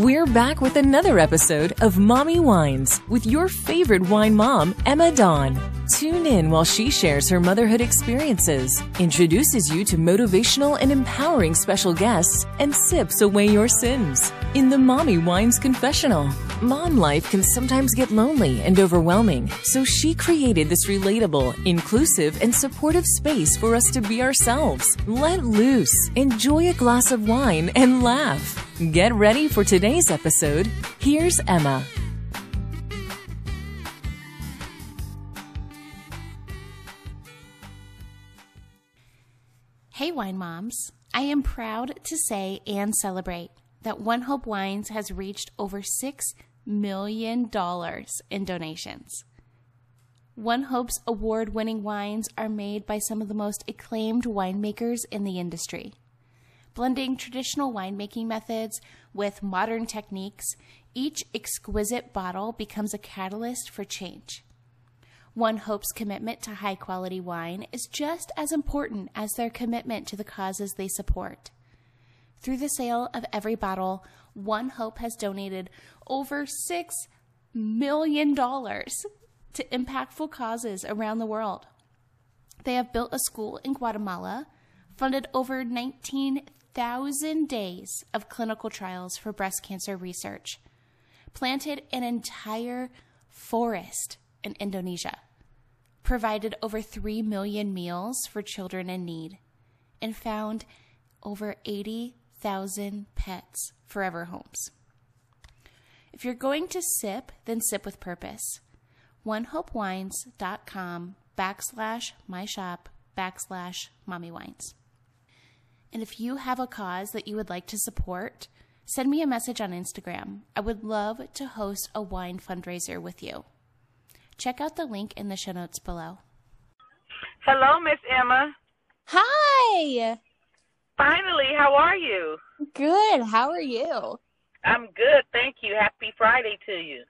We're back with another episode of Mommy Wines with your favorite wine mom, Emma Dawn. Tune in while she shares her motherhood experiences, introduces you to motivational and empowering special guests, and sips away your sins in the Mommy Wines Confessional. Mom life can sometimes get lonely and overwhelming, so she created this relatable, inclusive, and supportive space for us to be ourselves. Let loose, enjoy a glass of wine, and laugh. Get ready for today's episode. Here's Emma. Hey, wine moms. I am proud to say and celebrate that One Hope Wines has reached over $6 million in donations. One Hope's award winning wines are made by some of the most acclaimed winemakers in the industry. Blending traditional winemaking methods with modern techniques, each exquisite bottle becomes a catalyst for change. One Hope's commitment to high quality wine is just as important as their commitment to the causes they support. Through the sale of every bottle, One Hope has donated over $6 million to impactful causes around the world. They have built a school in Guatemala, funded over 19,000 days of clinical trials for breast cancer research, planted an entire forest in Indonesia, provided over 3 million meals for children in need, and found over 80,000 pets forever homes. If you're going to sip, then sip with purpose. OneHopeWines.com backslash my shop backslash mommy wines. And if you have a cause that you would like to support, send me a message on Instagram. I would love to host a wine fundraiser with you. Check out the link in the show notes below. Hello, Miss Emma. Hi. Finally, how are you? Good. How are you? I'm good, thank you. Happy Friday to you.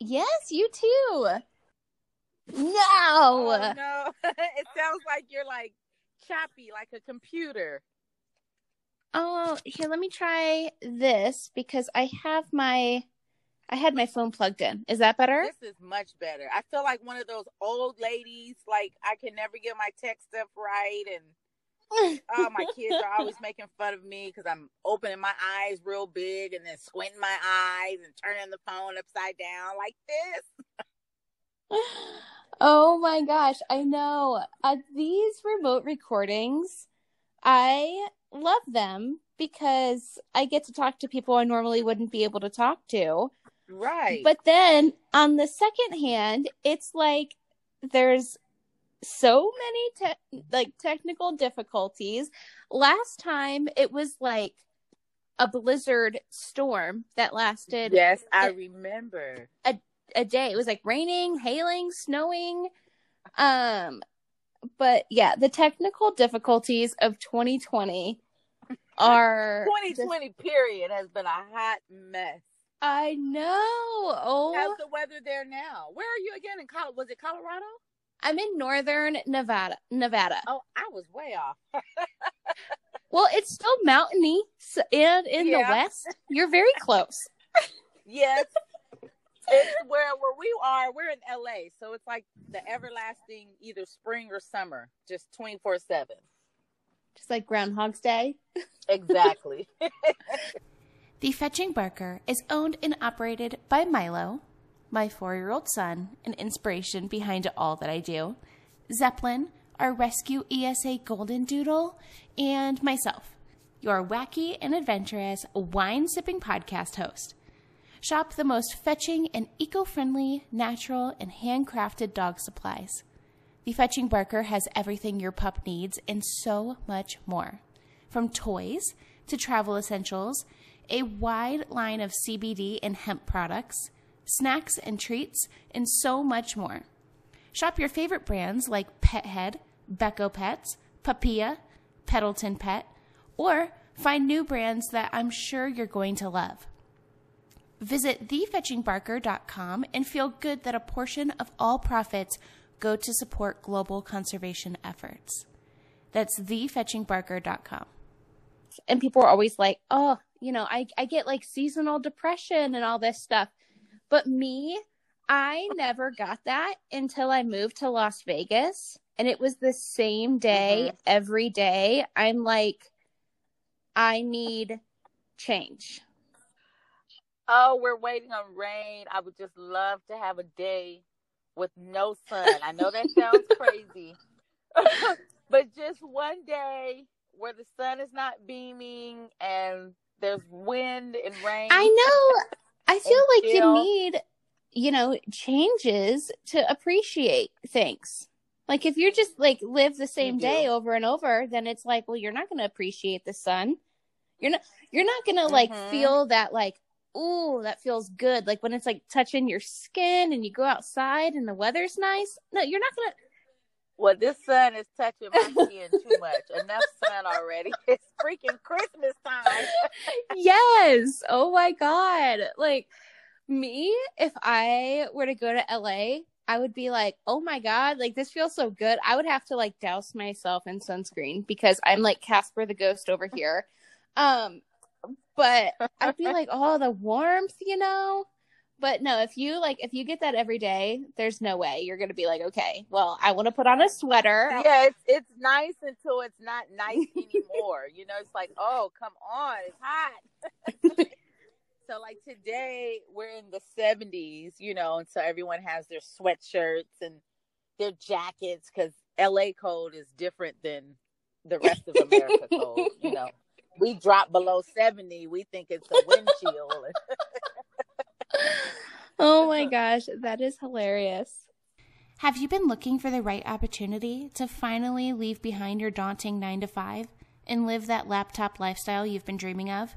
Yes, you too. No. Oh, no. it sounds like you're like choppy, like a computer. Oh, here, let me try this because I have my I had my phone plugged in. Is that better? This is much better. I feel like one of those old ladies, like I can never get my tech stuff right and oh, my kids are always making fun of me because I'm opening my eyes real big and then squinting my eyes and turning the phone upside down like this. oh my gosh, I know. Uh, these remote recordings, I love them because I get to talk to people I normally wouldn't be able to talk to. Right. But then on the second hand, it's like there's so many te- like technical difficulties. Last time it was like a blizzard storm that lasted yes, I remember. a, a day. It was like raining, hailing, snowing. Um but yeah, the technical difficulties of 2020 are 2020 period has been a hot mess. I know. Oh, How's the weather there now? Where are you again? In Col- was it Colorado? I'm in northern Nevada. Nevada. Oh, I was way off. Well, it's still mountainy and in the west. You're very close. yes. It's where where we are. We're in LA, so it's like the everlasting either spring or summer, just twenty four seven. Just like Groundhog's Day. Exactly. The Fetching Barker is owned and operated by Milo, my four year old son, an inspiration behind all that I do, Zeppelin, our rescue ESA Golden Doodle, and myself, your wacky and adventurous wine sipping podcast host. Shop the most fetching and eco friendly, natural, and handcrafted dog supplies. The Fetching Barker has everything your pup needs and so much more. From toys to travel essentials, a wide line of CBD and hemp products, snacks and treats, and so much more. Shop your favorite brands like Pet Head, Beco Pets, Papilla, Pendleton Pet, or find new brands that I'm sure you're going to love. Visit thefetchingbarker.com and feel good that a portion of all profits go to support global conservation efforts. That's thefetchingbarker.com. And people are always like, oh, you know, I, I get like seasonal depression and all this stuff. But me, I never got that until I moved to Las Vegas. And it was the same day Mm-hmm. every day. I'm like, I need change. Oh, we're waiting on rain. I would just love to have a day with no sun. I know that sounds crazy, but just one day where the sun is not beaming and there's wind and rain. I know. I feel like you need, you know, changes to appreciate things. Like if you're just like live the same day over and over, then it's like, well, you're not going to appreciate the sun. You're not. You're not going to like Mhm. feel that like, ooh, that feels good. Like when it's like touching your skin and you go outside and the weather's nice. No, you're not going to. Well, this sun is touching my skin too much. Enough sun already. It's freaking Christmas time. yes. Oh my god. Like me, if I were to go to LA, I would be like, "Oh my god, like this feels so good." I would have to like douse myself in sunscreen because I'm like Casper the ghost over here. Um but I'd be like, "Oh, the warmth, you know?" But no, if you like if you get that every day, there's no way you're going to be like, "Okay, well, I want to put on a sweater." Yeah, it's it's nice until it's not nice anymore. you know, it's like, oh, come on, it's hot. so like today we're in the seventies, you know, and so everyone has their sweatshirts and their jackets because LA cold is different than the rest of America cold. You know, we drop below seventy, we think it's a wind chill. Oh my gosh, that is hilarious. Have you been looking for the right opportunity to finally leave behind your daunting 9 to 5 and live that laptop lifestyle you've been dreaming of?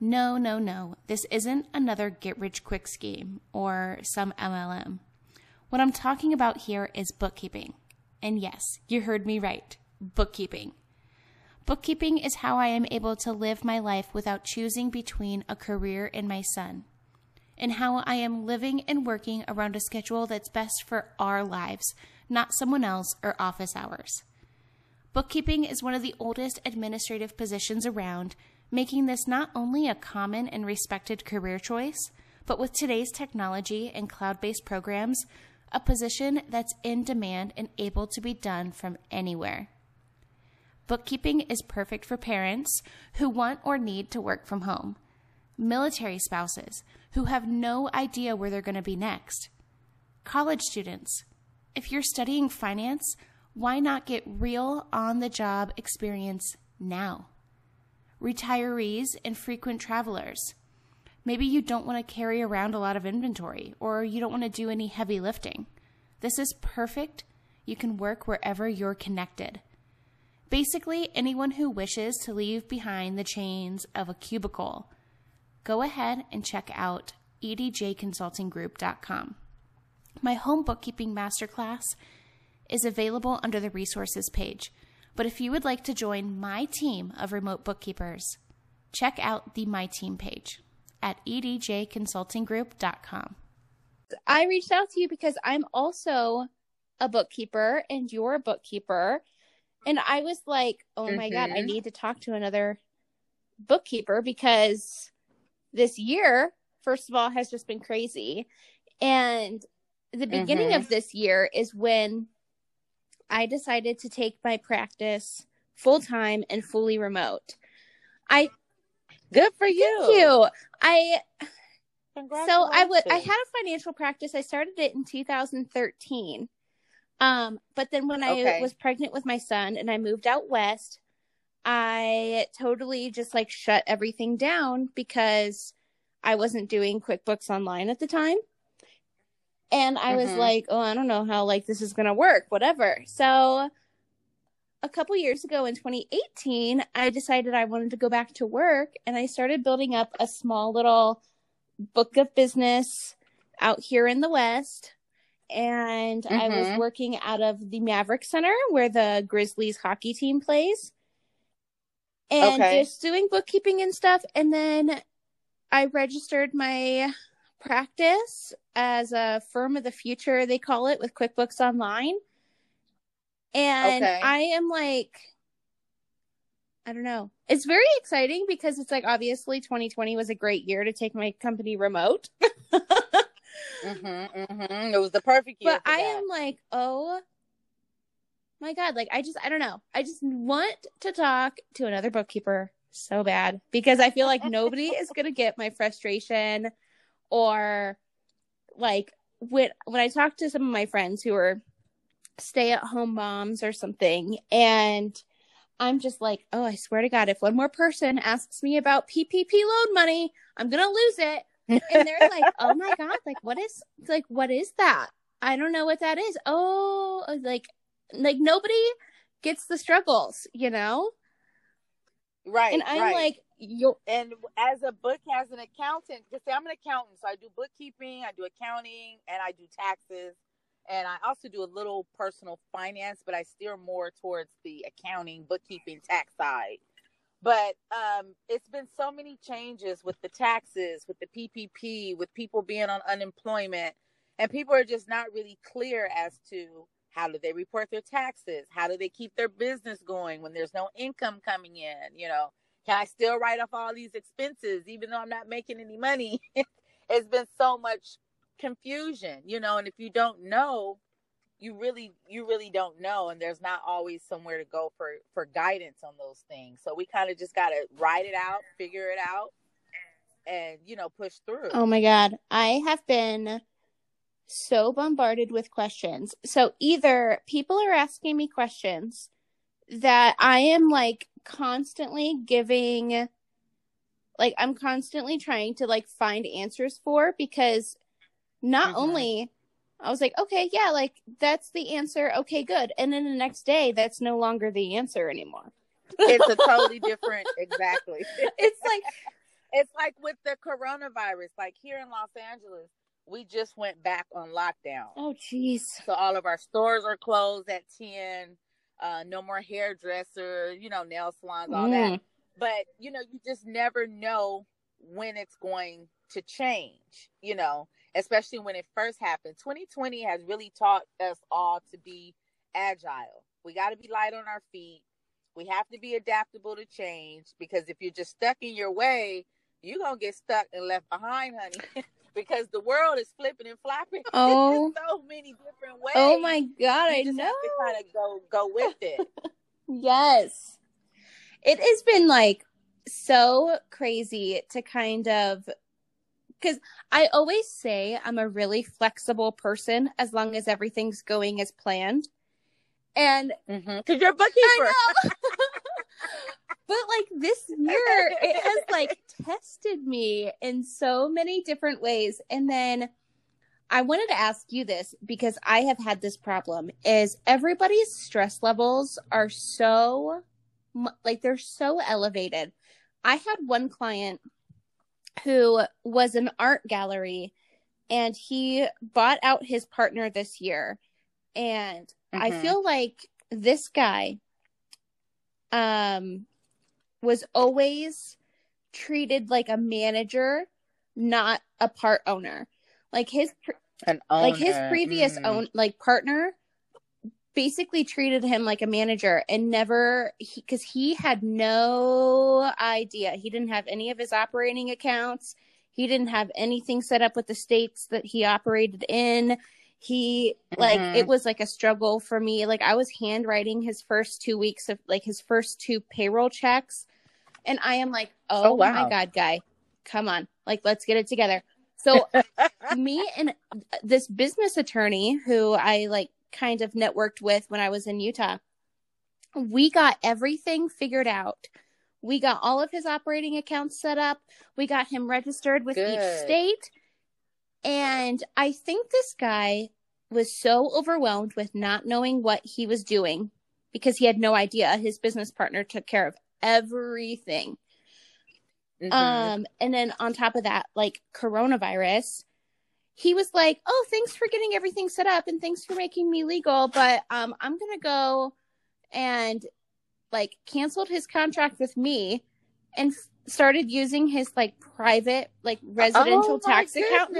No, no, no. This isn't another get rich quick scheme or some MLM. What I'm talking about here is bookkeeping. And yes, you heard me right bookkeeping. Bookkeeping is how I am able to live my life without choosing between a career and my son and how I am living and working around a schedule that's best for our lives, not someone else or office hours. Bookkeeping is one of the oldest administrative positions around, making this not only a common and respected career choice, but with today's technology and cloud based programs, a position that's in demand and able to be done from anywhere. Bookkeeping is perfect for parents who want or need to work from home military spouses who have no idea where they're going to be next, college students. If you're studying finance, why not get real on the job experience now? Retirees and frequent travelers. Maybe you don't want to carry around a lot of inventory or you don't want to do any heavy lifting. This is perfect. You can work wherever you're connected. Basically, anyone who wishes to leave behind the chains of a cubicle go ahead and check out edjconsultinggroup.com. My home bookkeeping masterclass is available under the resources page, but if you would like to join my team of remote bookkeepers, check out the My Team page at edjconsultinggroup.com. I reached out to you because I'm also a bookkeeper and you're a bookkeeper. And I was like, oh my God, I Mhm. need to talk to another bookkeeper because this year, first of all, has just been crazy. And the beginning Mhm. of this year is when I decided to take my practice full time and fully remote. I Good for you. thank you. I so I would I had a financial practice. I started it in 2013. Um, but then when I Okay. was pregnant with my son and I moved out west, I totally just like shut everything down because I wasn't doing QuickBooks online at the time. And I was Mhm. like, oh, I don't know how like this is going to work, whatever. So a couple years ago in 2018, I decided I wanted to go back to work and I started building up a small little book of business out here in the West. And I was Mhm. working out of the Maverik Center where the Grizzlies hockey team plays. And Okay. just doing bookkeeping and stuff. And then I registered my practice as a firm of the future, they call it, with QuickBooks Online. And Okay. I am like I don't know. It's very exciting because it's like obviously 2020 was a great year to take my company remote. mm-hmm, mm-hmm. It was the perfect year. But I am like, oh my god, like I just I don't know. I just want to talk to another bookkeeper so bad because I feel like nobody is gonna get my frustration or like when when I talk to some of my friends who are stay at home moms or something and I'm just like, oh, I swear to God, if one more person asks me about PPP loan money, I'm gonna lose it. And they're like, oh my God, like what is like what is that? I don't know what that is. Oh, like like nobody gets the struggles, you know? Right. And I'm right. like, you and as a book as an accountant, because say I'm an accountant, so I do bookkeeping, I do accounting, and I do taxes and I also do a little personal finance, but I steer more towards the accounting, bookkeeping, tax side. But um, it's been so many changes with the taxes, with the PPP, with people being on unemployment, and people are just not really clear as to how do they report their taxes, how do they keep their business going when there's no income coming in. You know, can I still write off all these expenses even though I'm not making any money? it's been so much confusion, you know, and if you don't know, you really you really don't know and there's not always somewhere to go for for guidance on those things. So we kind of just got to write it out, figure it out and you know, push through. Oh my god, I have been so bombarded with questions. So either people are asking me questions that I am like constantly giving like I'm constantly trying to like find answers for because not mm-hmm. only I was like, okay, yeah, like that's the answer. Okay, good. And then the next day, that's no longer the answer anymore. it's a totally different, exactly. It's like, it's like with the coronavirus, like here in Los Angeles, we just went back on lockdown. Oh, jeez. So all of our stores are closed at 10. Uh, no more hairdresser, you know, nail salons, all mm. that. But, you know, you just never know when it's going to change, you know especially when it first happened. 2020 has really taught us all to be agile. We got to be light on our feet. We have to be adaptable to change because if you're just stuck in your way, you're going to get stuck and left behind, honey. because the world is flipping and flopping oh, so many different ways. Oh my god, I know. kind of go go with it. yes, it has been like so crazy to kind of because I always say I'm a really flexible person as long as everything's going as planned. And because mm-hmm. you're a bookkeeper. but like this year, it has like tested me in so many different ways. And then I wanted to ask you this because I have had this problem is everybody's stress levels are so like they're so elevated. I had one client who was an art gallery and he bought out his partner this year. And mm-hmm. I feel like this guy um was always treated like a manager, not a part owner. Like his like his previous mm. own like partner basically treated him like a manager and never because he, he, had no idea he didn't have any of his operating accounts he didn't have anything set up with the states that he operated in he mm-hmm. like it was like a struggle for me like i was handwriting his first two weeks of like his first two payroll checks and i am like oh, oh wow. my god guy come on like let's get it together so me and this business attorney who i like kind of networked with when I was in Utah. We got everything figured out. We got all of his operating accounts set up. We got him registered with Good. each state. And I think this guy was so overwhelmed with not knowing what he was doing because he had no idea. His business partner took care of everything. Mm-hmm. Um, and then on top of that, like coronavirus, he was like, "Oh, thanks for getting everything set up and thanks for making me legal, but um I'm going to go and like canceled his contract with me and f- started using his like private like residential oh, tax account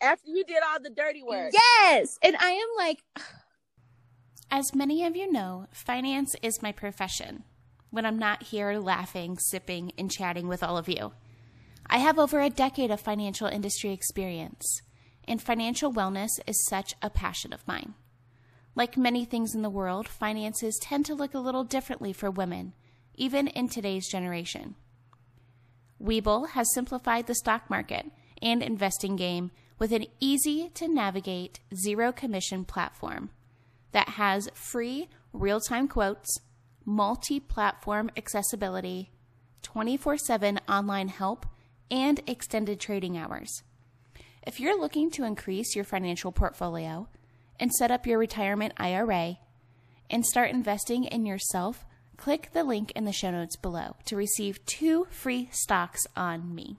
after you did all the dirty work. Yes. And I am like as many of you know, finance is my profession. when I'm not here laughing, sipping, and chatting with all of you. I have over a decade of financial industry experience, and financial wellness is such a passion of mine. Like many things in the world, finances tend to look a little differently for women, even in today's generation. Webull has simplified the stock market and investing game with an easy to navigate zero commission platform that has free real time quotes, multi platform accessibility, 24 7 online help, and extended trading hours. If you're looking to increase your financial portfolio and set up your retirement IRA and start investing in yourself, click the link in the show notes below to receive two free stocks on me.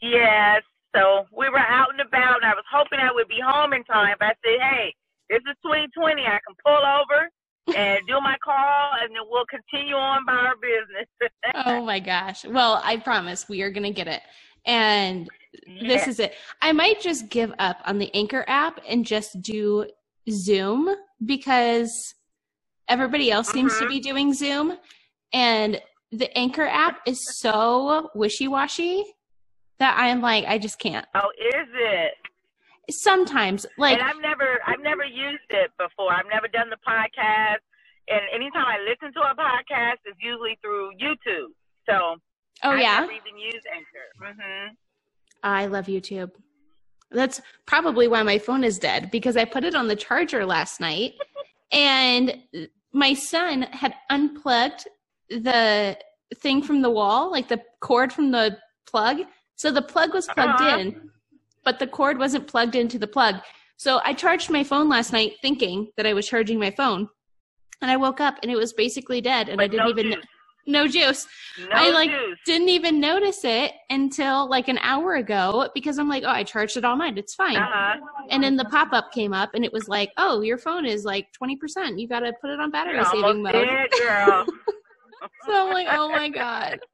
Yes. So we were out and about, and I was hoping I would be home in time. But I said, hey, this is 2020. I can pull over and do my call, and then we'll continue on by our business. oh my gosh. Well, I promise we are going to get it. And this is it. I might just give up on the Anchor app and just do Zoom because everybody else seems mm-hmm. to be doing Zoom. And the Anchor app is so wishy washy that I'm like, I just can't. Oh, is it? Sometimes, like, and I've never, I've never used it before. I've never done the podcast, and anytime I listen to a podcast, it's usually through YouTube. So, oh I yeah, never even use Anchor. Mm-hmm. I love YouTube. That's probably why my phone is dead because I put it on the charger last night, and my son had unplugged the thing from the wall, like the cord from the plug. So the plug was plugged uh-huh. in, but the cord wasn't plugged into the plug. So I charged my phone last night thinking that I was charging my phone. And I woke up and it was basically dead and but I didn't no even. No juice. No I like juice. didn't even notice it until like an hour ago because I'm like, oh, I charged it all night. It's fine. Uh-huh. And then the pop up came up and it was like, oh, your phone is like 20%. You got to put it on battery You're saving mode. Dead, girl. so I'm like, oh my God.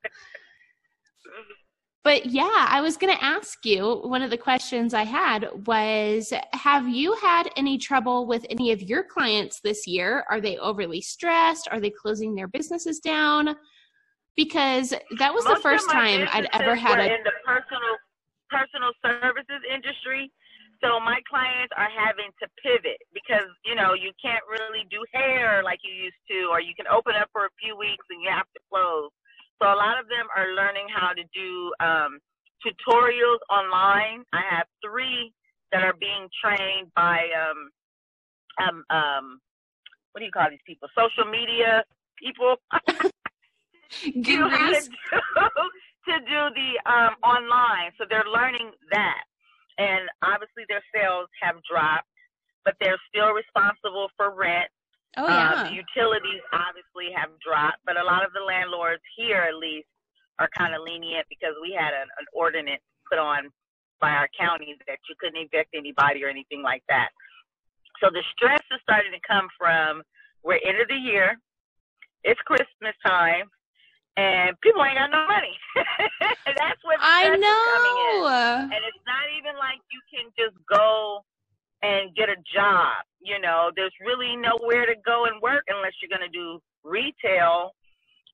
But yeah, I was going to ask you one of the questions I had was Have you had any trouble with any of your clients this year? Are they overly stressed? Are they closing their businesses down? Because that was Most the first time I'd ever had a. in the personal personal services industry. So my clients are having to pivot because you know you can't really do hair like you used to, or you can open up for a few weeks and you have to close. So a lot of them are learning how to do um, tutorials online. I have three that are being trained by um, um, um, what do you call these people? Social media people. do how to do, to do the um, online. So they're learning that, and obviously their sales have dropped, but they're still responsible for rent Oh yeah. Uh, the utilities obviously have dropped, but a lot of the landlords here, at least, are kind of lenient because we had an, an ordinance put on by our county that you couldn't evict anybody or anything like that. So the stress is starting to come from we're end of the year, it's Christmas time, and people ain't got no money. That's what I know. coming in. And it's not even like you can just go and get a job. You know, there's really nowhere to go and work unless you're going to do retail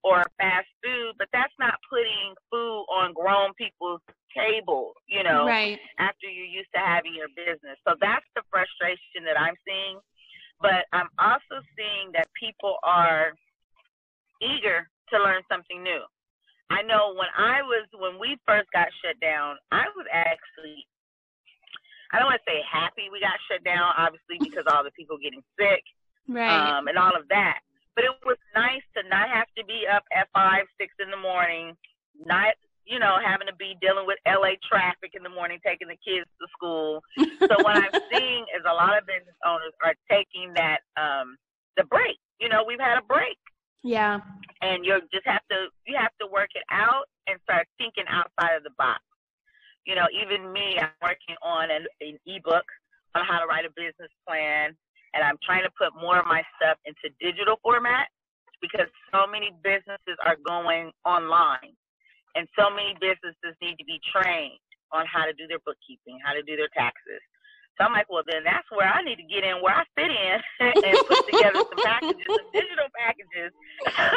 or fast food, but that's not putting food on grown people's table, you know, right. after you're used to having your business. So that's the frustration that I'm seeing. But I'm also seeing that people are eager to learn something new. I know when I was when we first got shut down, I was actually I don't want to say happy we got shut down, obviously because all the people getting sick, right, um, and all of that. But it was nice to not have to be up at five, six in the morning, not you know having to be dealing with LA traffic in the morning, taking the kids to school. so what I'm seeing is a lot of business owners are taking that um, the break. You know, we've had a break. Yeah. And you just have to you have to work it out and start thinking outside of the box you know, even me, I'm working on an, an ebook on how to write a business plan, and I'm trying to put more of my stuff into digital format because so many businesses are going online, and so many businesses need to be trained on how to do their bookkeeping, how to do their taxes. So I'm like, well, then that's where I need to get in, where I fit in, and put together some packages, some digital packages.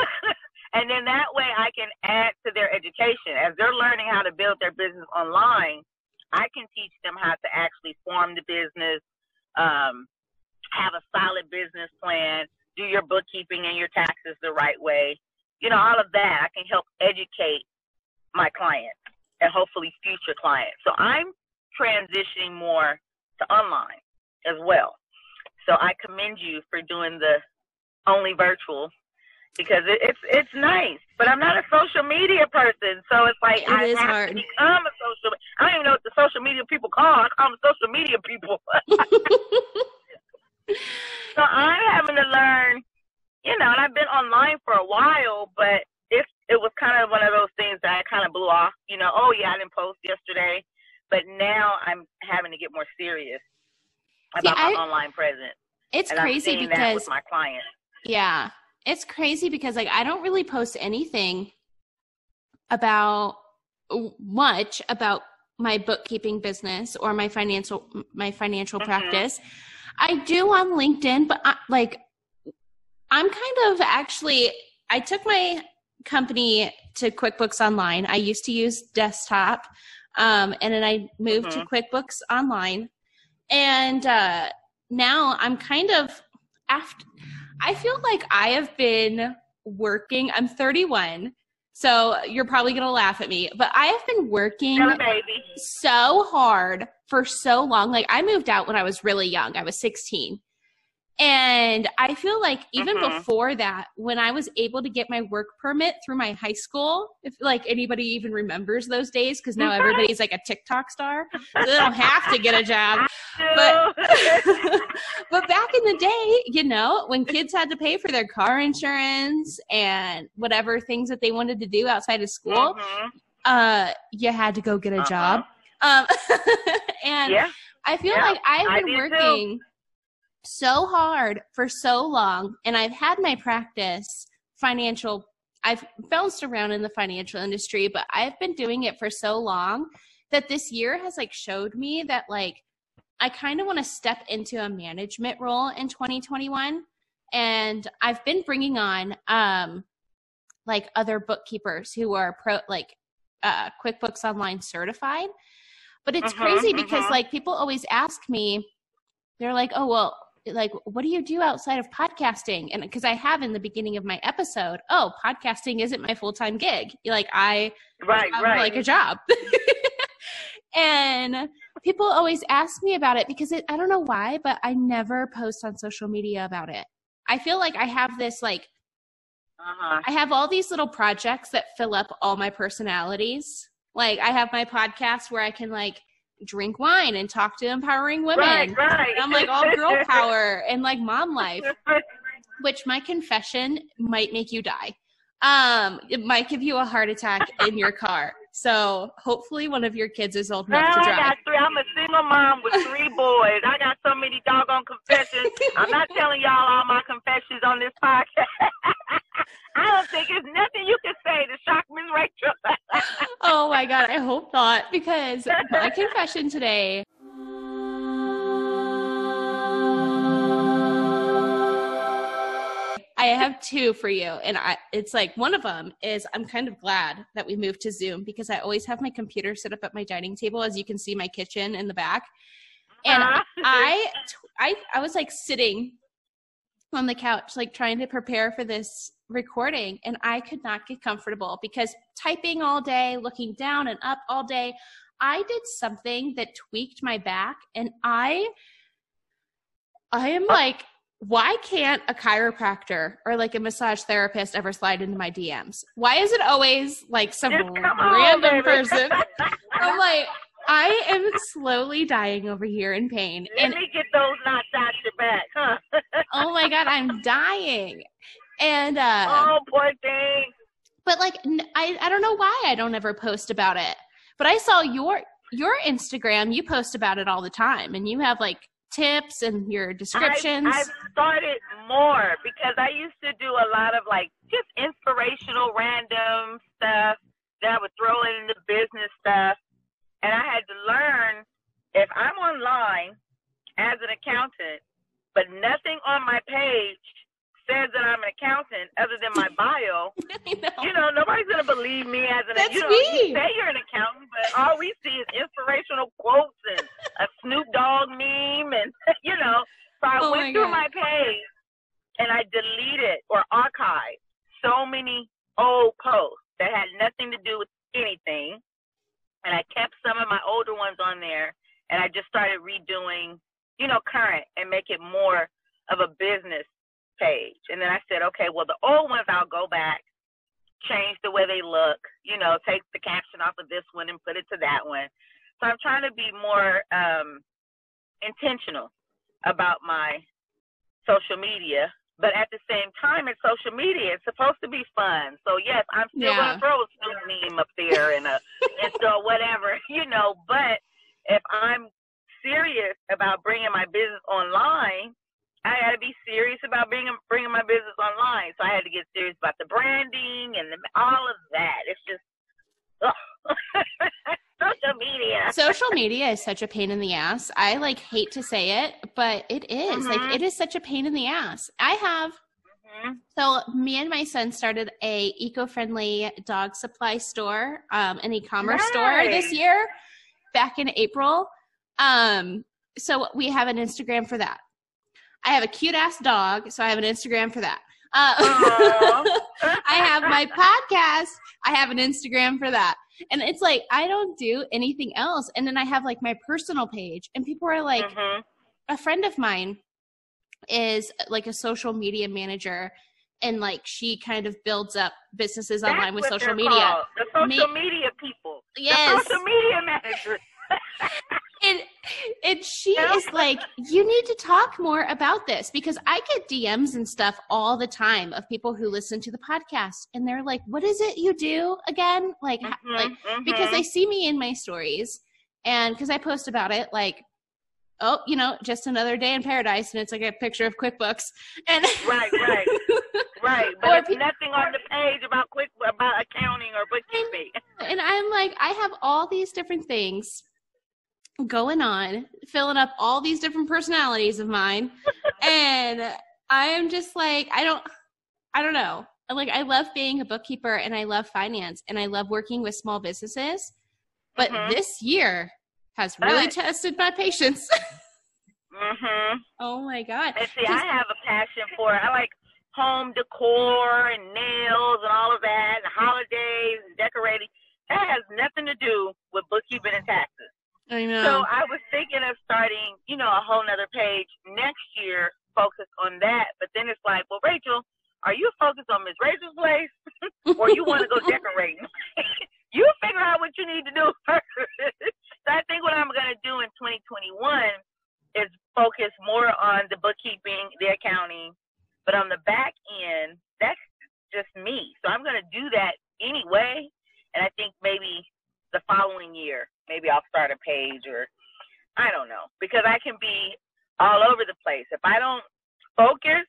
and then that way I can add their education. As they're learning how to build their business online, I can teach them how to actually form the business, um, have a solid business plan, do your bookkeeping and your taxes the right way. You know, all of that I can help educate my clients and hopefully future clients. So I'm transitioning more to online as well. So I commend you for doing the only virtual because it, it's it's nice. But I'm not a social media person, so it's like it I have hard. to become a social. I don't even know what the social media people call. I call them social media people. so I'm having to learn, you know, and I've been online for a while, but it it was kind of one of those things that I kind of blew off. You know, oh yeah, I didn't post yesterday, but now I'm having to get more serious about I- my online presence. It's and I'm crazy because with my clients. Yeah. It's crazy because like I don't really post anything about much about my bookkeeping business or my financial my financial Mhm. practice. I do on LinkedIn, but I, like I'm kind of actually I took my company to QuickBooks Online. I used to use desktop um, and then I moved to QuickBooks Online. And uh, now I'm kind of after I feel like I have been working. I'm 31, so you're probably going to laugh at me, but I have been working Tell a baby. so hard for so long. Like I moved out when I was really young. I was 16. And I feel like even Mhm. before that, when I was able to get my work permit through my high school, if like anybody even remembers those days, because now everybody's like a TikTok star, so they don't have to get a job. But- but back in the day, you know, when kids had to pay for their car insurance and whatever things that they wanted to do outside of school, Mhm. uh, you had to go get a Uh-huh. job. Um, and Yeah. I feel Yeah, like I've I been do too. So hard for so long, and I've had my practice financial. I've bounced around in the financial industry, but I've been doing it for so long that this year has like showed me that like I kind of want to step into a management role in 2021, and I've been bringing on um like other bookkeepers who are pro like uh, QuickBooks Online certified. But it's Mhm, crazy because mhm. like people always ask me, they're like, "Oh well, like what do you do outside of podcasting?" And because I have in the beginning of my episode, "Oh, podcasting isn't my full time gig. Like I Right, have right. like a job." and people always ask me about it because it, I don't know why, but I never post on social media about it. I feel like I have this like uh-huh. I have all these little projects that fill up all my personalities. Like I have my podcast where I can like drink wine and talk to empowering women. Right, right. I'm like all girl power and like mom life, which my confession might make you die. Um, it might give you a heart attack in your car. So hopefully one of your kids is old enough to I drive. got three. I'm a single mom with three boys. I got so many doggone confessions. I'm not telling y'all all my confessions on this podcast. I don't think there's nothing you can say to shock Miss Rachel. Oh my god, I hope not because my confession today have two for you and I it's like one of them is I'm kind of glad that we moved to Zoom because I always have my computer set up at my dining table as you can see my kitchen in the back. And Uh-huh. I I I was like sitting on the couch like trying to prepare for this recording and I could not get comfortable because typing all day, looking down and up all day, I did something that tweaked my back and I I am like why can't a chiropractor or like a massage therapist ever slide into my DMs? Why is it always like some come on, random person? I'm like I am slowly dying over here in pain. Let And me get those knots out your back, huh? oh my god, I'm dying. And uh oh, poor thing. but like I I don't know why I don't ever post about it. But I saw your your Instagram, you post about it all the time and you have like tips and your descriptions. I've, I've started more because I used to do a lot of like just inspirational random stuff that I would throw in the business stuff. And I had to learn if I'm online as an accountant, but nothing on my page says that I'm an accountant other than my bio, know. you know, nobody's gonna believe me as an That's you know, me. you say you're an accountant, but all we see is inspirational quotes and a Snoop Dogg meme and you know. So I oh went my through God. my page and I deleted or archived so many old posts that had nothing to do with anything. And I kept some of my older ones on there and I just started redoing, you know, current and make it more of a business page. And then I said, okay, well, the old ones I'll go back, change the way they look, you know, take the caption off of this one and put it to that one. So I'm trying to be more um, intentional about my social media. But at the same time, it's social media. It's supposed to be fun. So yes, I'm still Yeah. gonna throw a meme up there and a Insta or whatever, you know. But if I'm serious about bringing my business online, I had to be serious about bringing bringing my business online. So I had to get serious about the branding and the, all of that. It's just social media. Social media is such a pain in the ass. I like hate to say it, but it is. Like Mhm. it is such a pain in the ass. I have Mhm. so me and my son started a eco-friendly dog supply store, um, an e-commerce store this year, back in April. Um, so we have an Instagram for that. I have a cute ass dog, so I have an Instagram for that. Uh, I have my podcast. I have an Instagram for that. And it's like, I don't do anything else. And then I have like my personal page, and people are like, Mhm. a friend of mine is like a social media manager. And like she kind of builds up businesses That's online with social media. called, The social Me- media people. Yes. The social media managers. And, and she is like, you need to talk more about this because I get DMs and stuff all the time of people who listen to the podcast and they're like, what is it you do again? Like, Mhm, like because mhm. they see me in my stories and because I post about it, like, oh, you know, just another day in paradise, and it's like a picture of QuickBooks, and Right, right. Right, but Or there's pe- nothing on the page about quick about accounting or bookkeeping. and I'm like, I have all these different things going on, filling up all these different personalities of mine, and I am just like, I don't, I don't know. Like, I love being a bookkeeper, and I love finance, and I love working with small businesses, but Mhm. this year has really Right. tested my patience. Mhm. oh my god! And see, I have a passion for it. I like home decor and nails and all of that, and holidays and decorating. That has nothing to do with bookkeeping and taxes. I know. So I was thinking of starting, you know, a whole nother page next year focused on that. But then it's like, well, Rachel, are you focused on Miss Rachel's place or you want to go decorating? you figure out what you need to do first. so I think what I'm going to do in 2021 is focus more on the bookkeeping, the accounting, but on the back end, that's just me. So I'm going to do that anyway. And I think maybe the following year, maybe I'll start a page or I don't know because I can be all over the place. If I don't focus,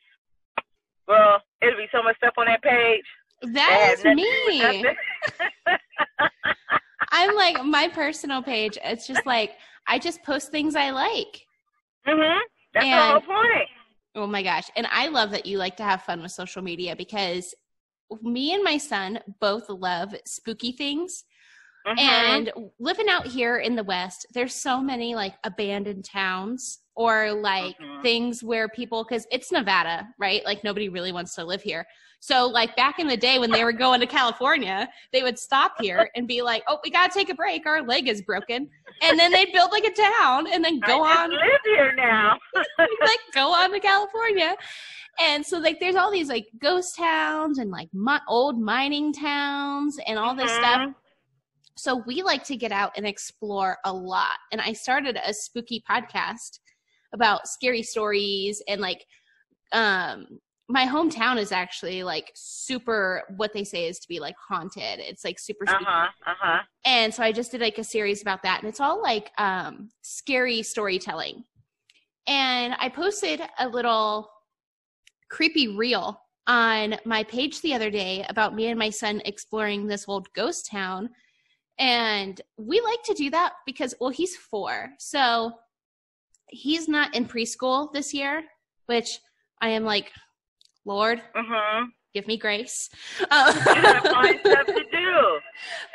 well, it'll be so much stuff on that page. that is has nothing to do with me. I'm like my personal page. It's just like I just post things I like. mhm. That's And- the whole point. Oh my gosh. And I love that you like to have fun with social media because me and my son both love spooky things. Mhm. And living out here in the West, there's so many like abandoned towns or like Mhm. things where people, because it's Nevada, right? Like nobody really wants to live here. So, like back in the day when they were going to California, they would stop here and be like, oh, we got to take a break. Our leg is broken. And then they'd build like a town and then go I on live here now. like go on to California. And so like there's all these like ghost towns and like mi- old mining towns and all this stuff. So we like to get out and explore a lot. And I started a spooky podcast about scary stories and like um my hometown is actually like super what they say is to be like haunted. It's like super spooky. Uh-huh. Uh-huh. And so I just did like a series about that and it's all like um scary storytelling. And I posted a little creepy reel on my page the other day about me and my son exploring this old ghost town. And we like to do that because well he's 4. So he's not in preschool this year, which I am like, Lord, Mm-hmm. give me grace. Uh, stuff to do.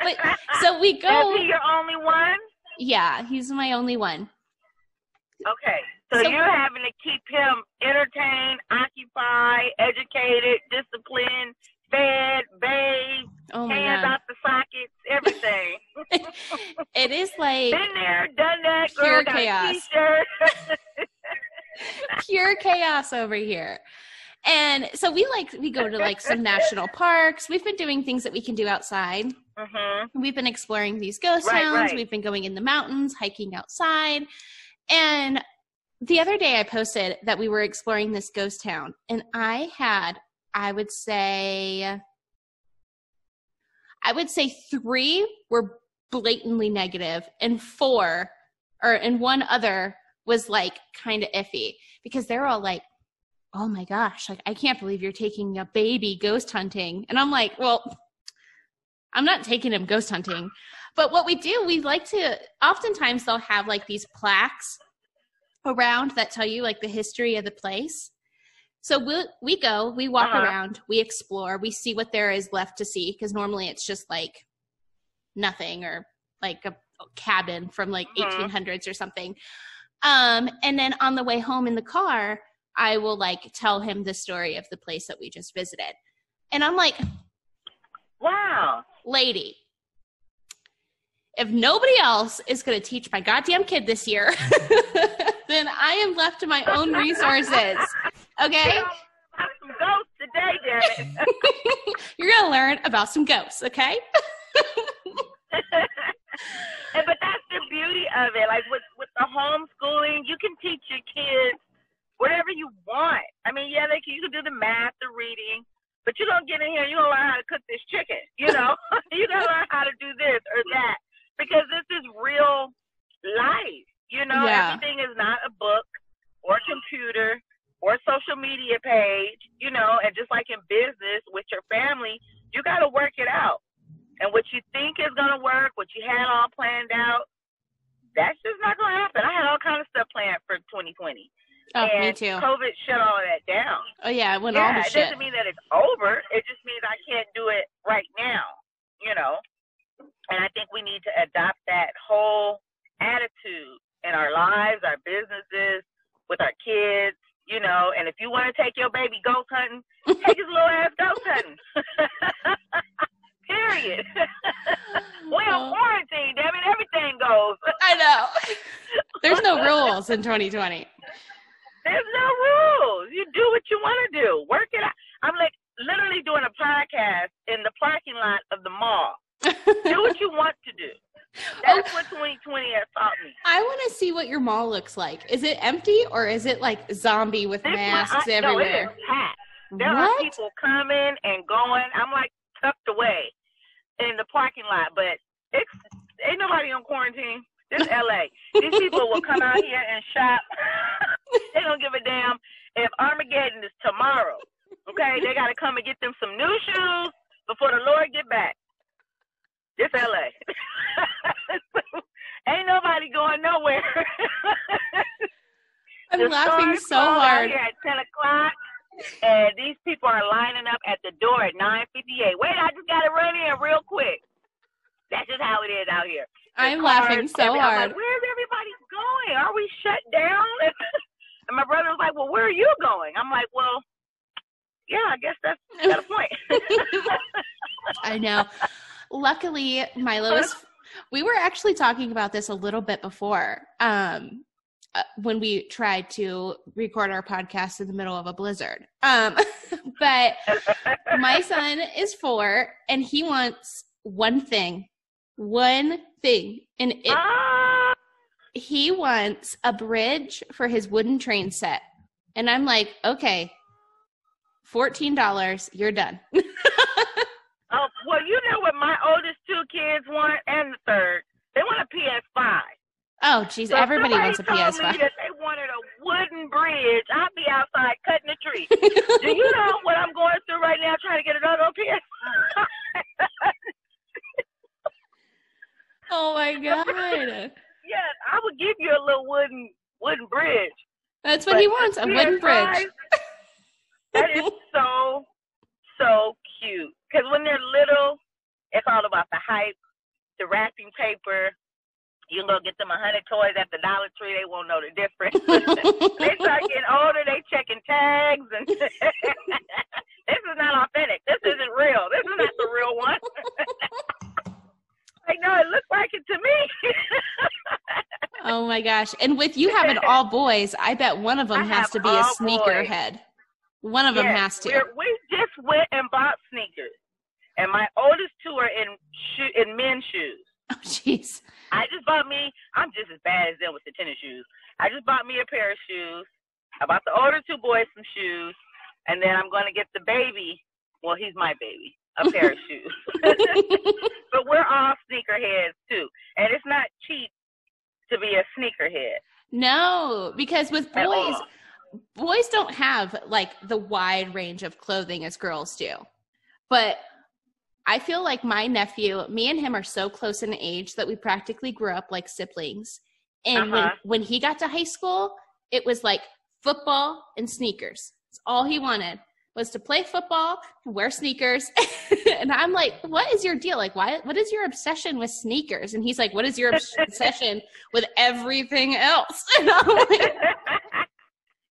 but so we go. Is he your only one? Yeah, he's my only one. Okay. So, So- you're having to keep him entertained, occupied, educated, disciplined, fed, bathed, Oh hands god, out the sockets, everything. it is like Been there, done that. Pure got chaos. pure chaos over here. And so we like we go to like some national parks. We've been doing things that we can do outside. mm-hmm. We've been exploring these ghost Right, towns. right. We've been going in the mountains, hiking outside. And the other day I posted that we were exploring this ghost town and I had I would say I would say 3 were blatantly negative and 4 or and one other was like kind of iffy because they're all like oh my gosh like I can't believe you're taking a baby ghost hunting and I'm like well I'm not taking him ghost hunting. But what we do, we like to oftentimes they'll have like these plaques around that tell you like the history of the place. So we we go, we walk Uh-huh. around, we explore, we see what there is left to see because normally it's just like nothing or like a cabin from like Mhm. 1800s or something. Um and then on the way home in the car, I will like tell him the story of the place that we just visited. And I'm like, Wow. lady, if nobody else is going to teach my goddamn kid this year, then I am left to my own resources. Okay? Some ghosts today, damn it. You're going to learn about some ghosts, okay? and, but that's the beauty of it. Like with with the homeschooling, you can teach your kids whatever you want. I mean, yeah, they can, you can do the math, the reading, but you don't get in here. You don't learn how to cook this chicken. You know, you don't learn how to do this or that because this is real life. You know, Yeah. everything is not a book or a computer or a social media page. You know, and just like in business with your family, you got to work it out. And what you think is gonna work, what you had all planned out, that's just not gonna happen. I had all kind of stuff planned for 2020, Oh, and me too. COVID shut all of that down. Oh, yeah, it went all yeah, the it shit. doesn't mean that it's over. It just means I can't do it right now. You know, and I think we need to adopt that whole attitude in our lives, our businesses, with our kids. You know, and if you want to take your baby ghost hunting, take his little ass ghost hunting. Period. we on quarantine, damn it, everything goes. I know. There's no rules in 2020. There's no rules. You do what you want to do. Work it out. I'm like literally doing a podcast in the parking lot of the mall. Do what you want to do. That's what 2020 has taught me. What your mall looks like. Is it empty or is it like zombie with one, masks I, everywhere? No, it is packed. There are what? people coming and going. I'm like tucked away in the parking lot, but it's ain't nobody on quarantine. This LA. These people will come out here and shop. they don't give a damn if Armageddon is tomorrow. Okay, they got to come and get them some new shoes before the Lord get back. This LA. ain't nobody going nowhere. I'm The laughing stores so close out hard. Here at 10 o'clock, and these people are lining up at the door at 9:58. Wait, I just got to run in real quick. That's just how it is out here. The I'm cars, laughing so every- I'm. Like, Where's everybody going? Are we shut down? and my brother was like, "Well, where are you going?" I'm like, "Well, yeah, I guess that's got a point." I know. Luckily, Milo is. We were actually talking about this a little bit before um, uh, when we tried to record our podcast in the middle of a blizzard. Um, but my son is four and he wants one thing, one thing. And it, Ah, he wants a bridge for his wooden train set. And I'm like, okay, $14, you're done. oh, well, you know what my oldest two kids want, and the third, they want a PS5. Oh, geez, So everybody wants a PS5. me that they wanted a wooden bridge. I'd be outside cutting a tree. Do you know what I'm going through right now trying to get another PS5? oh my god. yes, I would give you a little wooden wooden bridge. That's what but he wants, a wooden bridge. that is so, so cute. Because when they're little, it's all about the hype, the wrapping paper. You can go get them a hundred toys at the Dollar Tree. They won't know the difference. they start getting older. They checking tags, and this is not authentic. This isn't real. This is not the real one. like, no, it looks like it to me. oh my gosh! And with you having all boys, I bet one of them I has to be a sneakerhead. One of yes, them has to. We just went and bought sneakers, and my oldest two are in shoe in men's shoes. Oh, jeez. I just bought me. I'm just as bad as them with the tennis shoes. I just bought me a pair of shoes. I bought the older two boys some shoes, and then I'm going to get the baby. Well, he's my baby. A pair of shoes. but we're all sneakerheads too, and it's not cheap to be a sneakerhead. No, because with boys, boys don't have like the wide range of clothing as girls do. But I feel like my nephew, me and him are so close in age that we practically grew up like siblings. And uh-huh. when, when he got to high school, it was like football and sneakers. It's all he wanted was to play football, wear sneakers. and I'm like, what is your deal? Like, why, what is your obsession with sneakers? And he's like, what is your obsession with everything else? And I'm like,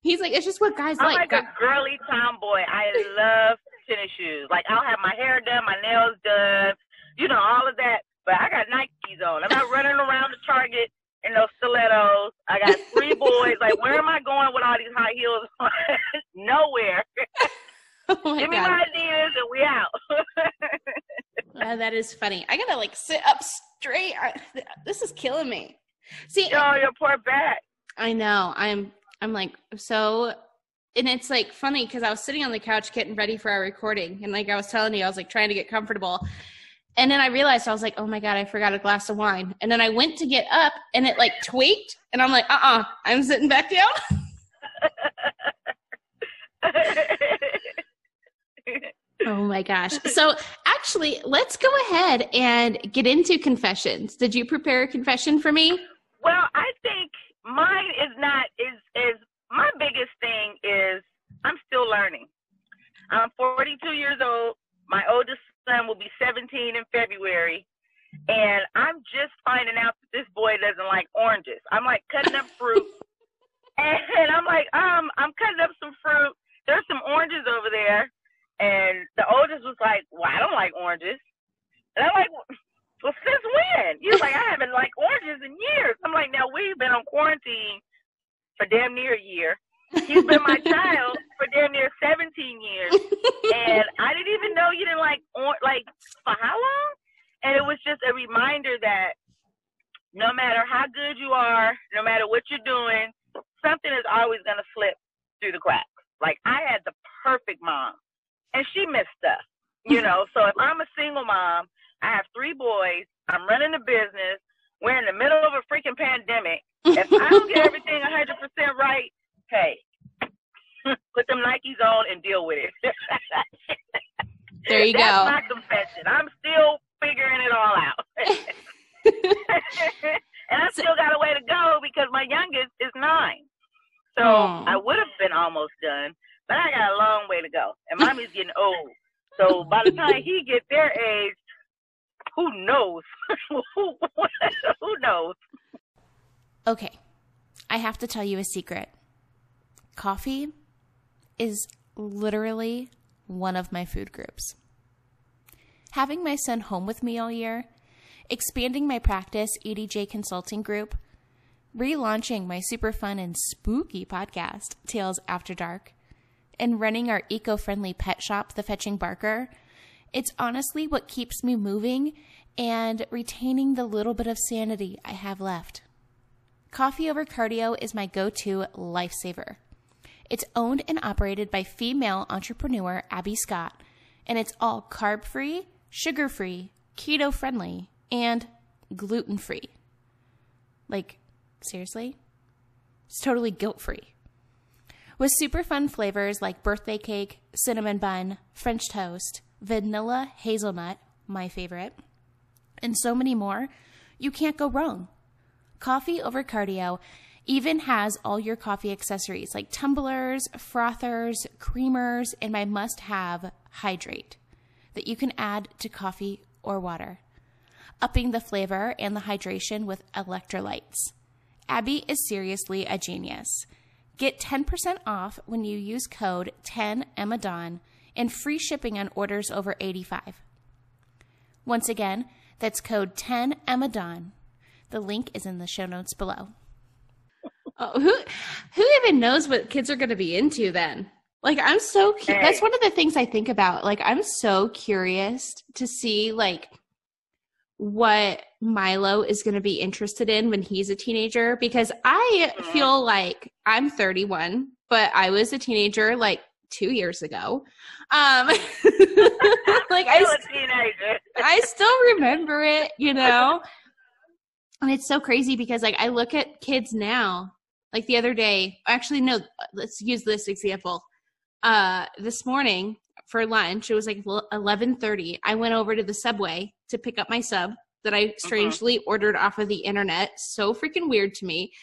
he's like, it's just what guys like. I'm like. like a girly tomboy. I love tennis shoes. Like I'll have my hair done, my nails done, you know, all of that. But I got Nikes on. I'm not running around the Target in those stilettos. I got three boys. Like, where am I going with all these high heels? Nowhere. Oh Give me God. my ideas and we out. uh, that is funny. I gotta like sit up straight. I, this is killing me. See, oh, your poor back. I know. I'm. I'm like so and it's like funny because I was sitting on the couch getting ready for our recording, and like I was telling you, I was like trying to get comfortable. And then I realized I was like, oh my God, I forgot a glass of wine. And then I went to get up and it like tweaked. And I'm like, uh uh-uh, uh, i am sitting back down. oh my gosh. So actually, let's go ahead and get into confessions. Did you prepare a confession for me? Well, I think mine is not is is my biggest thing is I'm still learning. I'm 42 years old. My oldest son will be 17 in February. And I'm just finding out that this boy doesn't like oranges. I'm like cutting up fruit. and I'm like, um, I'm cutting up some fruit. There's some oranges over there. And the oldest was like, Well, I don't like oranges. And I'm like, Well, since when? He's like, I haven't liked oranges in years. I'm like, Now we've been on quarantine for damn near a year. He's been my child for damn near 17 years, and I didn't even know you didn't like like for how long. And it was just a reminder that no matter how good you are, no matter what you're doing, something is always gonna slip through the cracks. Like I had the perfect mom, and she missed stuff. You know, so if I'm a single mom, I have three boys, I'm running a business, we're in the middle of a freaking pandemic, if I don't get everything 100% right, hey, put them Nikes on and deal with it. there you That's go. That's my confession. I'm still figuring it all out. and I still got a way to go because my youngest is nine. So Aww. I would have been almost done, but I got a long way to go. And mommy's getting old. So by the time he get their age, who knows? who knows? Okay, I have to tell you a secret. Coffee is literally one of my food groups. Having my son home with me all year, expanding my practice EDJ Consulting Group, relaunching my super fun and spooky podcast, Tales After Dark, and running our eco friendly pet shop, The Fetching Barker, it's honestly what keeps me moving and retaining the little bit of sanity I have left. Coffee over cardio is my go to lifesaver. It's owned and operated by female entrepreneur Abby Scott, and it's all carb free, sugar free, keto friendly, and gluten free. Like, seriously? It's totally guilt free. With super fun flavors like birthday cake, cinnamon bun, French toast, vanilla hazelnut, my favorite, and so many more, you can't go wrong. Coffee over cardio Even has all your coffee accessories like tumblers, frothers, creamers, and my must have hydrate that you can add to coffee or water, upping the flavor and the hydration with electrolytes. Abby is seriously a genius. Get 10% off when you use code 10EMMADAWN and free shipping on orders over 85. Once again, that's code 10EMMADAWN. The link is in the show notes below. Oh, who who even knows what kids are going to be into then? Like I'm so cu- that's one of the things I think about. Like I'm so curious to see like what Milo is going to be interested in when he's a teenager because I Mhm. feel like I'm 31, but I was a teenager like 2 years ago. Um like I teenager. I still remember it, you know. And it's so crazy because like I look at kids now. Like the other day, actually no, let's use this example. Uh this morning for lunch, it was like 11:30. I went over to the Subway to pick up my sub that I strangely ordered off of the internet. So freaking weird to me.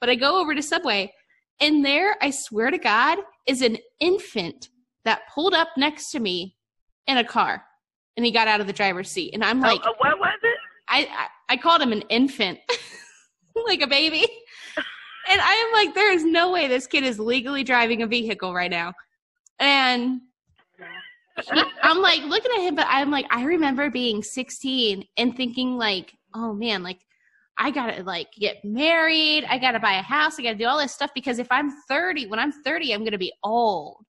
But I go over to Subway and there, I swear to God, is an infant that pulled up next to me in a car and he got out of the driver's seat and i'm like oh, uh, what was it? I, I i called him an infant like a baby and i am like there is no way this kid is legally driving a vehicle right now and he, i'm like looking at him but i'm like i remember being 16 and thinking like oh man like i gotta like get married i gotta buy a house i gotta do all this stuff because if i'm 30 when i'm 30 i'm gonna be old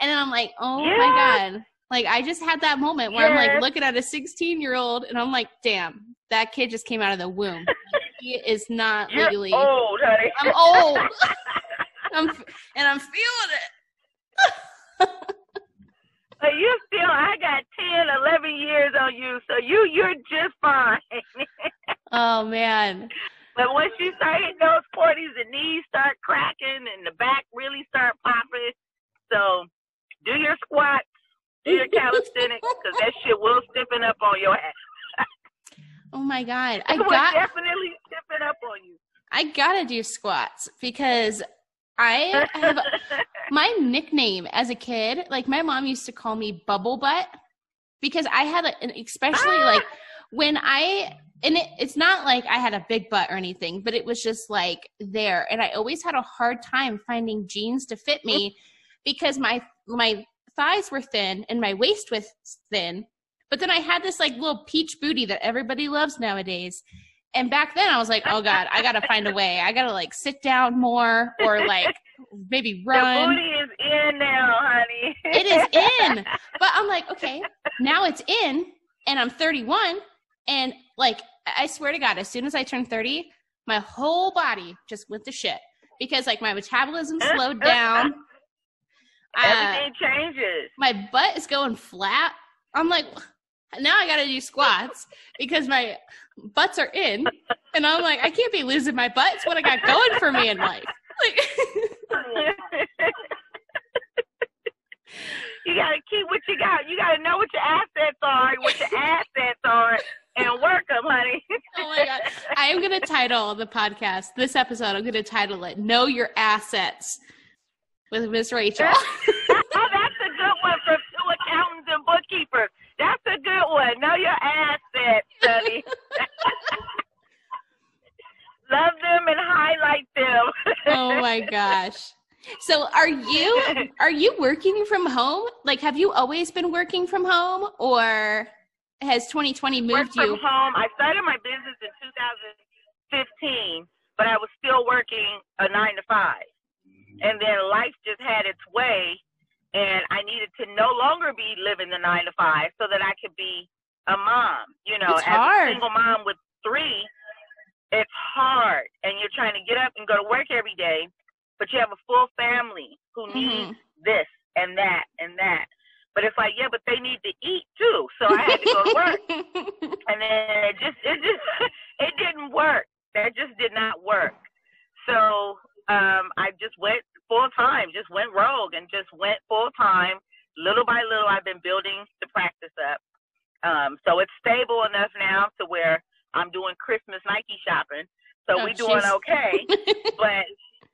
and then i'm like oh my god like I just had that moment where I'm like looking at a 16 year old and I'm like, damn, that kid just came out of the womb. he is not You're legally. old, honey. I'm old. I'm and I'm feeling it. But you still, I got 10, 11 years on you, so you, you're just fine. Oh man. but once you start hitting those 40s, the knees start cracking and the back really start popping. So do your squats, do your calisthenics, because that shit will stiffen up on your ass. Oh my god. I It will got definitely stiffen up on you. I gotta do squats because I have my nickname as a kid, like my mom used to call me bubble butt because I had an especially Ah! like when I and it, it's not like I had a big butt or anything, but it was just like there, and I always had a hard time finding jeans to fit me because my my thighs were thin and my waist was thin, but then I had this like little peach booty that everybody loves nowadays. And back then I was like, oh God, I gotta find a way. I gotta like sit down more or like maybe The run. booty is in now, honey. It is in. But I'm like, okay, now it's in and I'm 31 and like I swear to God, as soon as I turned 30, my whole body just went to shit because like my metabolism slowed down. Uh, Everything changes. my butt is going flat. I'm like, now I got to do squats because my butts are in, and I'm like, I can't be losing my butt. It's what I got going for me in life. Like, you gotta keep what you got. You gotta know what your assets are, what your assets are, and work them, honey. oh my god, I am gonna title the podcast this episode. I'm gonna title it "Know Your Assets" with Miss Rachel. oh, that's a good one for two accountants and bookkeepers. That's a good one. Know your assets, honey. Love them and highlight them. oh my gosh. So are you are you working from home? Like have you always been working from home or has 2020 Work moved from you? home. I started my business in 2015, but I was still working a nine to five. And then life just had its way, and I needed to no longer be living the nine to five so that I could be a mom. You know, It's as hard. a single mom with three, it's hard, and you're trying to get up and go to work every day, but you have a full family who needs this and that and that. But it's like, yeah, but they need to eat too, so I had to go to work and then it just it just it didn't work. That just did not work. So um, I just went full time, just went rogue, and just went full time. Little by little, I've been building the practice up. Um, so it's stable enough now to where I'm doing Christmas Nike shopping. So oh, we're doing okay. but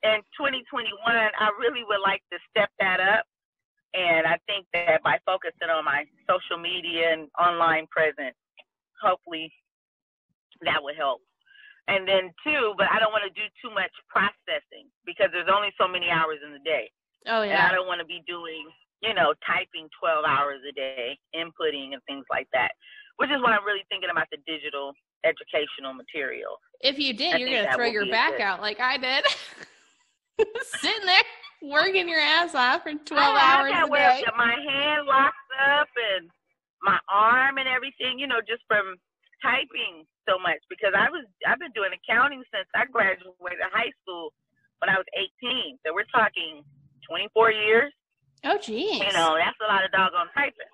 in 2021, I really would like to step that up. And I think that by focusing on my social media and online presence, hopefully that would help. And then two, but I don't want to do too much processing because there's only so many hours in the day. Oh yeah. And I don't want to be doing, you know, typing 12 hours a day, inputting and things like that. Which is why I'm really thinking about the digital educational material. If you did, I you're gonna throw your back good. out like I did. Sitting there working your ass off for 12 I hours a day. My hand locked up and my arm and everything, you know, just from typing so much because I was I've been doing accounting since I graduated high school when I was 18. So we're talking 24 years. Oh, geez. You know, that's a lot of doggone typing.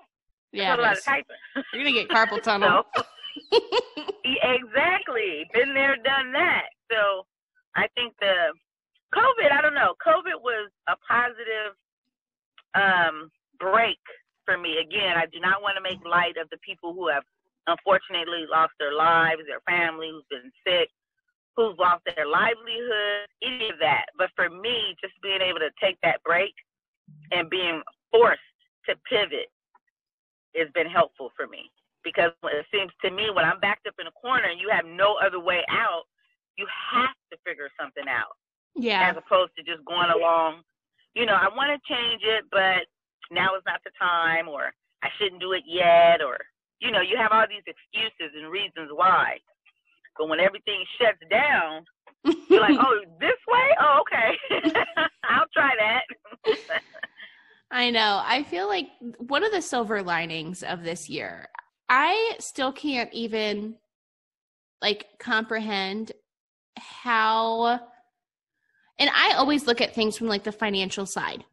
Yeah, that's a lot of typing. You're gonna get carpal tunnel. so, exactly. Been there, done that. So I think the COVID. I don't know. COVID was a positive um, break for me. Again, I do not want to make light of the people who have unfortunately lost their lives, their family who's been sick, who's lost their livelihood, any of that. But for me, just being able to take that break and being forced to pivot has been helpful for me. Because it seems to me when I'm backed up in a corner and you have no other way out, you have to figure something out. Yeah. As opposed to just going along, you know, I want to change it, but now is not the time, or I shouldn't do it yet, or you know, you have all these excuses and reasons why. But when everything shuts down, you're like, oh, this way? Oh, okay. I'll try that. I know. I feel like one of the silver linings of this year, I still can't even like comprehend how and I always look at things from like the financial side.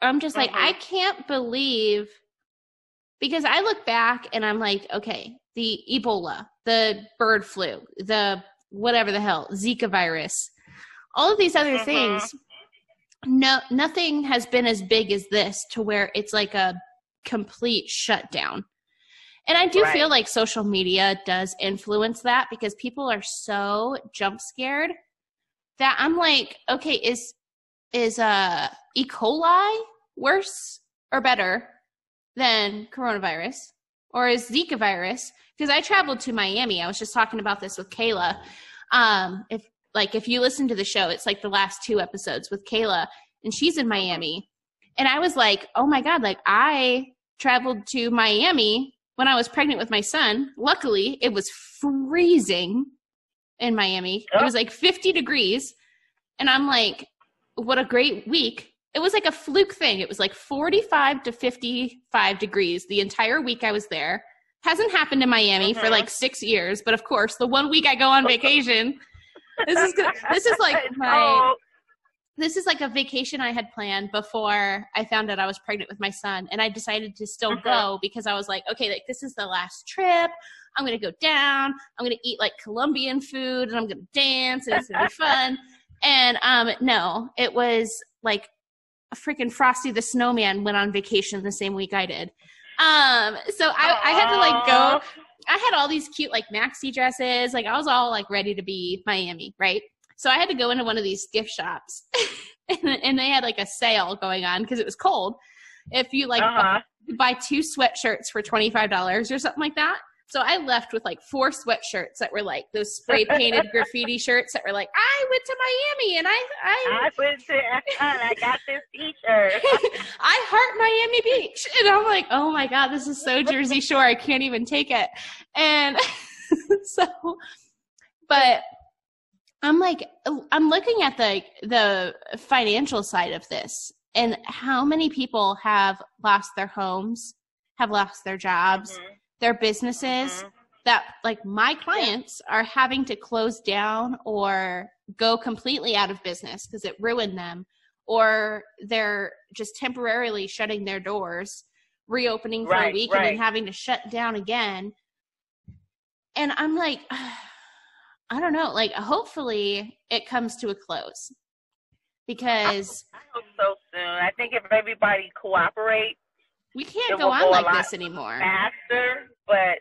I'm just like, mm-hmm. I can't believe because I look back and I'm like, okay, the Ebola, the bird flu, the whatever the hell, Zika virus, all of these other mm-hmm. things. No, nothing has been as big as this to where it's like a complete shutdown. And I do right. feel like social media does influence that because people are so jump scared that I'm like, okay, is is uh E. coli worse or better than coronavirus? Or is Zika virus? Because I traveled to Miami. I was just talking about this with Kayla. Um, if like if you listen to the show, it's like the last two episodes with Kayla, and she's in Miami. And I was like, oh my God, like I traveled to Miami when I was pregnant with my son. Luckily, it was freezing in Miami. It was like 50 degrees. And I'm like, what a great week. It was like a fluke thing. It was like 45 to 55 degrees the entire week I was there. Hasn't happened in Miami for mm-hmm. like six years, but of course, the one week I go on vacation, this is this is like my this is like a vacation I had planned before I found out I was pregnant with my son, and I decided to still go because I was like, okay, like this is the last trip. I'm gonna go down. I'm gonna eat like Colombian food, and I'm gonna dance, and it's gonna be fun. And um, no, it was like a freaking Frosty the Snowman went on vacation the same week I did. Um, so I, I had to like go. I had all these cute like maxi dresses. Like I was all like ready to be Miami, right? So I had to go into one of these gift shops, and, and, they had like a sale going on because it was cold. If you like uh-huh. buy, buy two sweatshirts for twenty five dollars or something like that, so I left with like four sweatshirts that were like those spray painted graffiti shirts that were like, I went to Miami and I I, I went to and I got this t-shirt. I heart Miami Beach. And I'm like, oh my God, this is so Jersey Shore. I can't even take it. And so but I'm like I'm looking at the the financial side of this and how many people have lost their homes, have lost their jobs. Mm-hmm their businesses mm-hmm. that like my clients yeah. are having to close down or go completely out of business because it ruined them or they're just temporarily shutting their doors reopening for right, a week right. and then having to shut down again and i'm like i don't know like hopefully it comes to a close because I hope so soon. I think if everybody cooperates we can't go on go like this anymore. Faster, but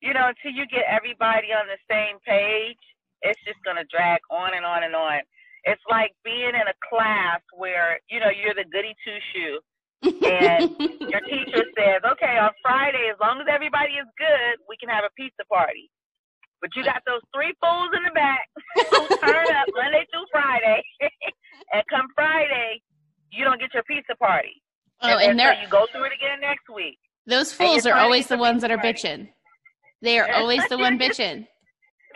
you know, until you get everybody on the same page, it's just going to drag on and on and on. It's like being in a class where you know you're the goody two shoe, and your teacher says, "Okay, on Friday, as long as everybody is good, we can have a pizza party." But you got those three fools in the back who turn up Monday through Friday, and come Friday, you don't get your pizza party. Oh, and, and so you go through it again next week. those fools are always the ones that are bitching. They are always the one bitching.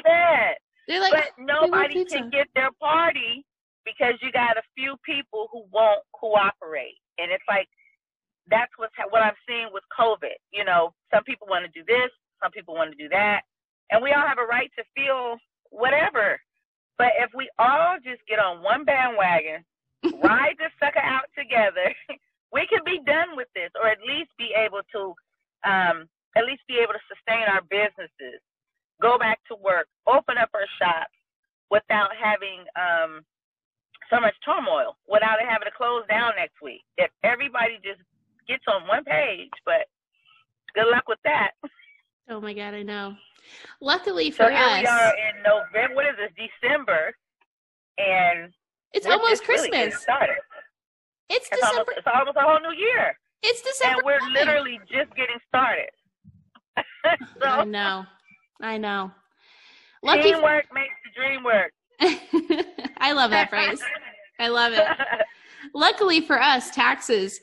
Bad. They're like, but nobody pizza." can get their party because you got a few people who won't cooperate, and it's like that's what's ha- what I'm seeing with COVID. You know, some people want to do this, some people want to do that, and we all have a right to feel whatever. But if we all just get on one bandwagon, ride this sucker out together, we can be done with this, or at least be able to, um, at least be able to sustain our businesses, go back to work, open up our shops without having um, so much turmoil, without it having to close down next week. If everybody just gets on one page, but good luck with that. Oh my god, I know. Luckily for So for here we us, are in November. What is this? December, and it's almost really Christmas. started. It's It's December. almost, it's almost a whole new year, It's December. and we're 9th. literally just getting started. I know. I know. Lucky. teamwork makes the dream work. I love that phrase. I love it. Luckily for us, taxes,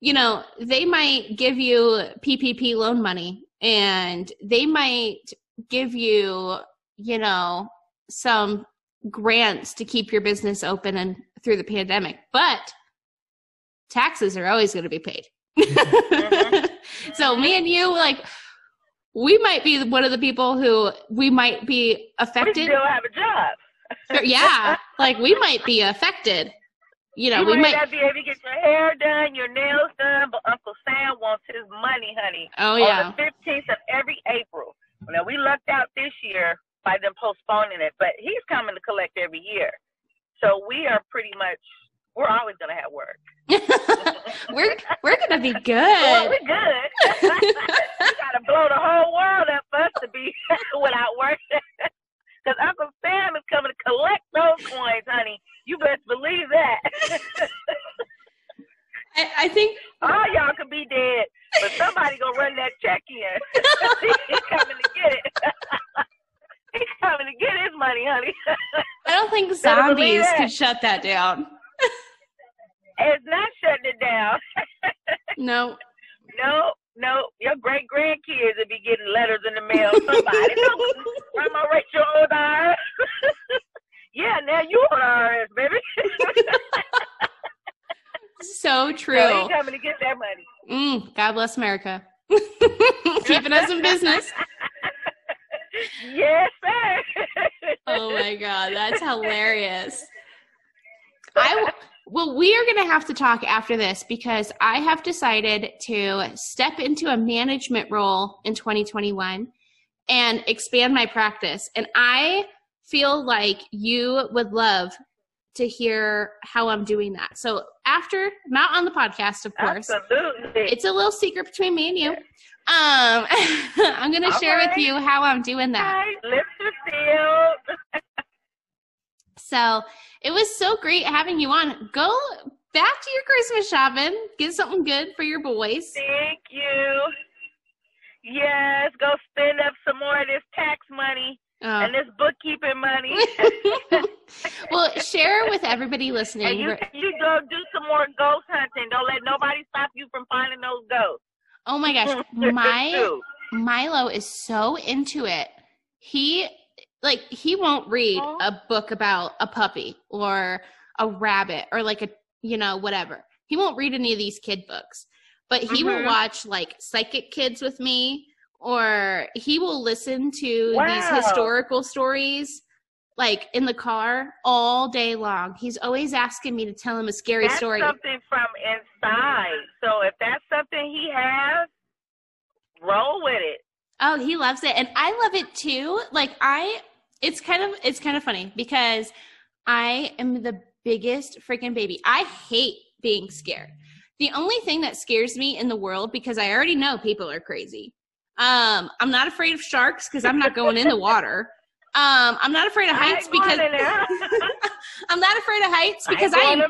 you know, they might give you PPP loan money and they might give you, you know, some grants to keep your business open and through the pandemic, but taxes are always going to be paid. so me and you, like, we might be one of the people who we might be we affected. still have a job. Sure, yeah, like we might be affected. You know, you we might not be able to get your hair done, your nails done, but Uncle Sam wants his money, honey. Oh On yeah, the 15th of every April. Now we lucked out this year by them postponing it, but he's coming to collect every year. So we are pretty much we're always gonna have work. we're we're gonna be Well, good. we're good. we gotta blow the whole world up for us to be without work. Because Uncle Sam is coming to collect those coins, honey. You best believe that. I, I think All y'all could be dead, but somebody gonna run that check in. He's coming to get it. He's coming to get his money, honey. I don't think zombies could shut that down. it's not shutting it down. No, No, no, your great grandkids will be getting letters in the mail. Somebody, Grandma Rachel Odar. yeah, now you on RS, baby. So So true. coming to get that money. Mm, God bless America, keeping us in business. Yes, sir. Oh my God, that's hilarious. I well, we are going to have to talk after this because I have decided to step into a management role in 2021 and expand my practice. And I feel like you would love to hear how I'm doing that. So after, not on the podcast, of course. Absolutely. It's a little secret between me and you. Um, I'm going to All share with you how I'm doing that. Right, are sealed. So it was so great having you on. Go back to your Christmas shopping. Get something good for your boys. Thank you. Yes, go spend up some more of this tax money Oh. and this bookkeeping money. well, share with everybody and listening. you you go do some more ghost hunting. Don't let nobody stop you from finding those ghosts. Oh my gosh, my Milo is so into it. He like he won't read Oh. a book about a puppy or a rabbit or like a you know whatever. He won't read any of these kid books. But he will Mhm. watch like Psychic Kids with me or he will listen to these historical stories like in the car all day long. He's always asking me to tell him a scary That's story. something from inside. So if that's something he has, roll with it. Oh, he loves it. And I love it too. Like I it's kind of it's kind of funny because I am the biggest freaking baby. I hate being scared. The only thing that scares me in the world because I already know people are crazy. Um I'm not afraid of sharks cuz I'm not going in the water. Um, I'm not afraid of heights because I'm not afraid of heights because I, I am.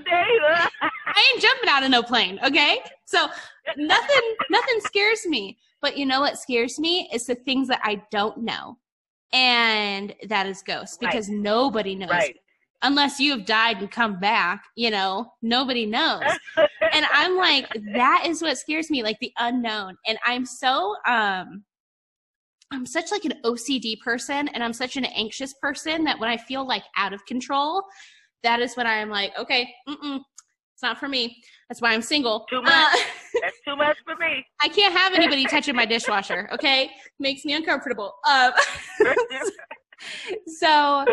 I ain't jumping out of no plane. Okay, so nothing nothing scares me. But you know what scares me is the things that I don't know, and that is ghosts because right. nobody knows. Right. Unless you have died and come back, you know, nobody knows. and I'm like, that is what scares me, like the unknown. And I'm so um I'm such like an OCD person and I'm such an anxious person that when I feel like out of control, that is when I'm like, okay, mm-mm, it's not for me. That's why I'm single. Too much. Uh, That's too much for me. I can't have anybody touching my dishwasher. Okay, makes me uncomfortable. Um, so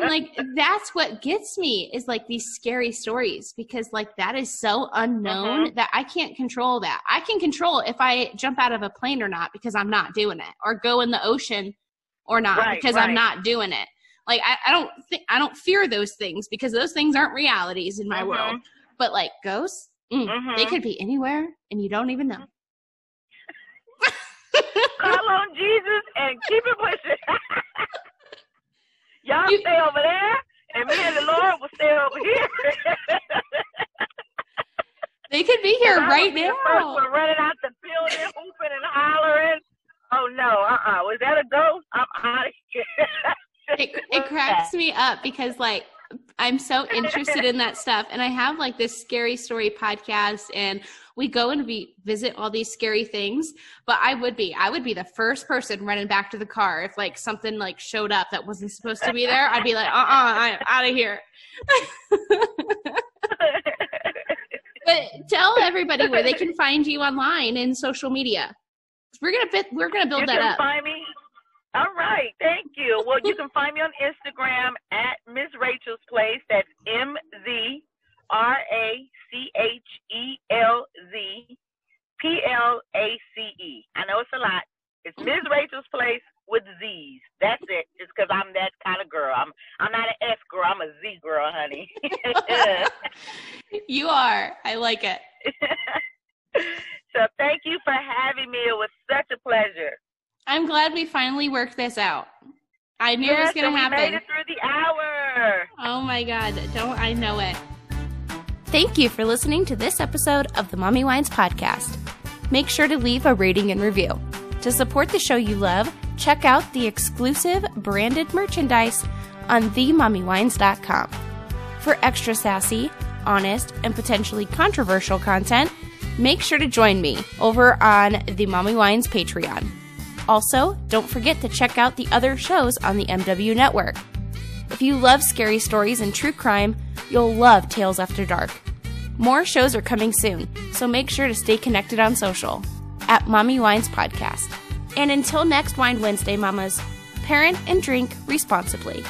like that's what gets me is like these scary stories because like that is so unknown mm-hmm. that I can't control that. I can control if I jump out of a plane or not because I'm not doing it, or go in the ocean or not right, because right. I'm not doing it. Like I, I don't think I don't fear those things because those things aren't realities in my mm-hmm. world. But like ghosts, mm, mm-hmm. they could be anywhere and you don't even know. Call on Jesus and keep it pushing. Y'all you, stay over there, and me and the Lord will stay over here. they could be here right now. We're running out the building, hooping and hollering. Oh no, uh uh-uh. uh Was that a ghost? I'm out of here. it, it cracks me up because like I'm so interested in that stuff. And I have like this scary story podcast and we go and we visit all these scary things. But I would be, I would be the first person running back to the car if like something like showed up that wasn't supposed to be there. I'd be like, uh uh-uh, I'm out of here. but tell everybody where they can find you online in social media. We're gonna bit, we're gonna build you that up. Find me all right, thank you. Well, you can find me on Instagram at Miss Rachel's Place. That's M Z R A C H E L Z P L A C E. I know it's a lot. It's Miss Rachel's Place with Z's. That's it. Just because I'm that kind of girl. I'm I'm not an S girl. I'm a Z girl, honey. you are. I like it. so thank you for having me. It was such a pleasure. I'm glad we finally worked this out. I knew yes, it was going to happen. made it through the hour. Oh my god, don't I know it? Thank you for listening to this episode of the Mommy Wines podcast. Make sure to leave a rating and review. To support the show you love, check out the exclusive branded merchandise on themommywines.com. For extra sassy, honest, and potentially controversial content, make sure to join me over on the Mommy Wines Patreon. Also, don't forget to check out the other shows on the MW network. If you love scary stories and true crime, you'll love Tales After Dark. More shows are coming soon, so make sure to stay connected on social at Mommy Wines Podcast. And until next Wine Wednesday, mamas, parent and drink responsibly.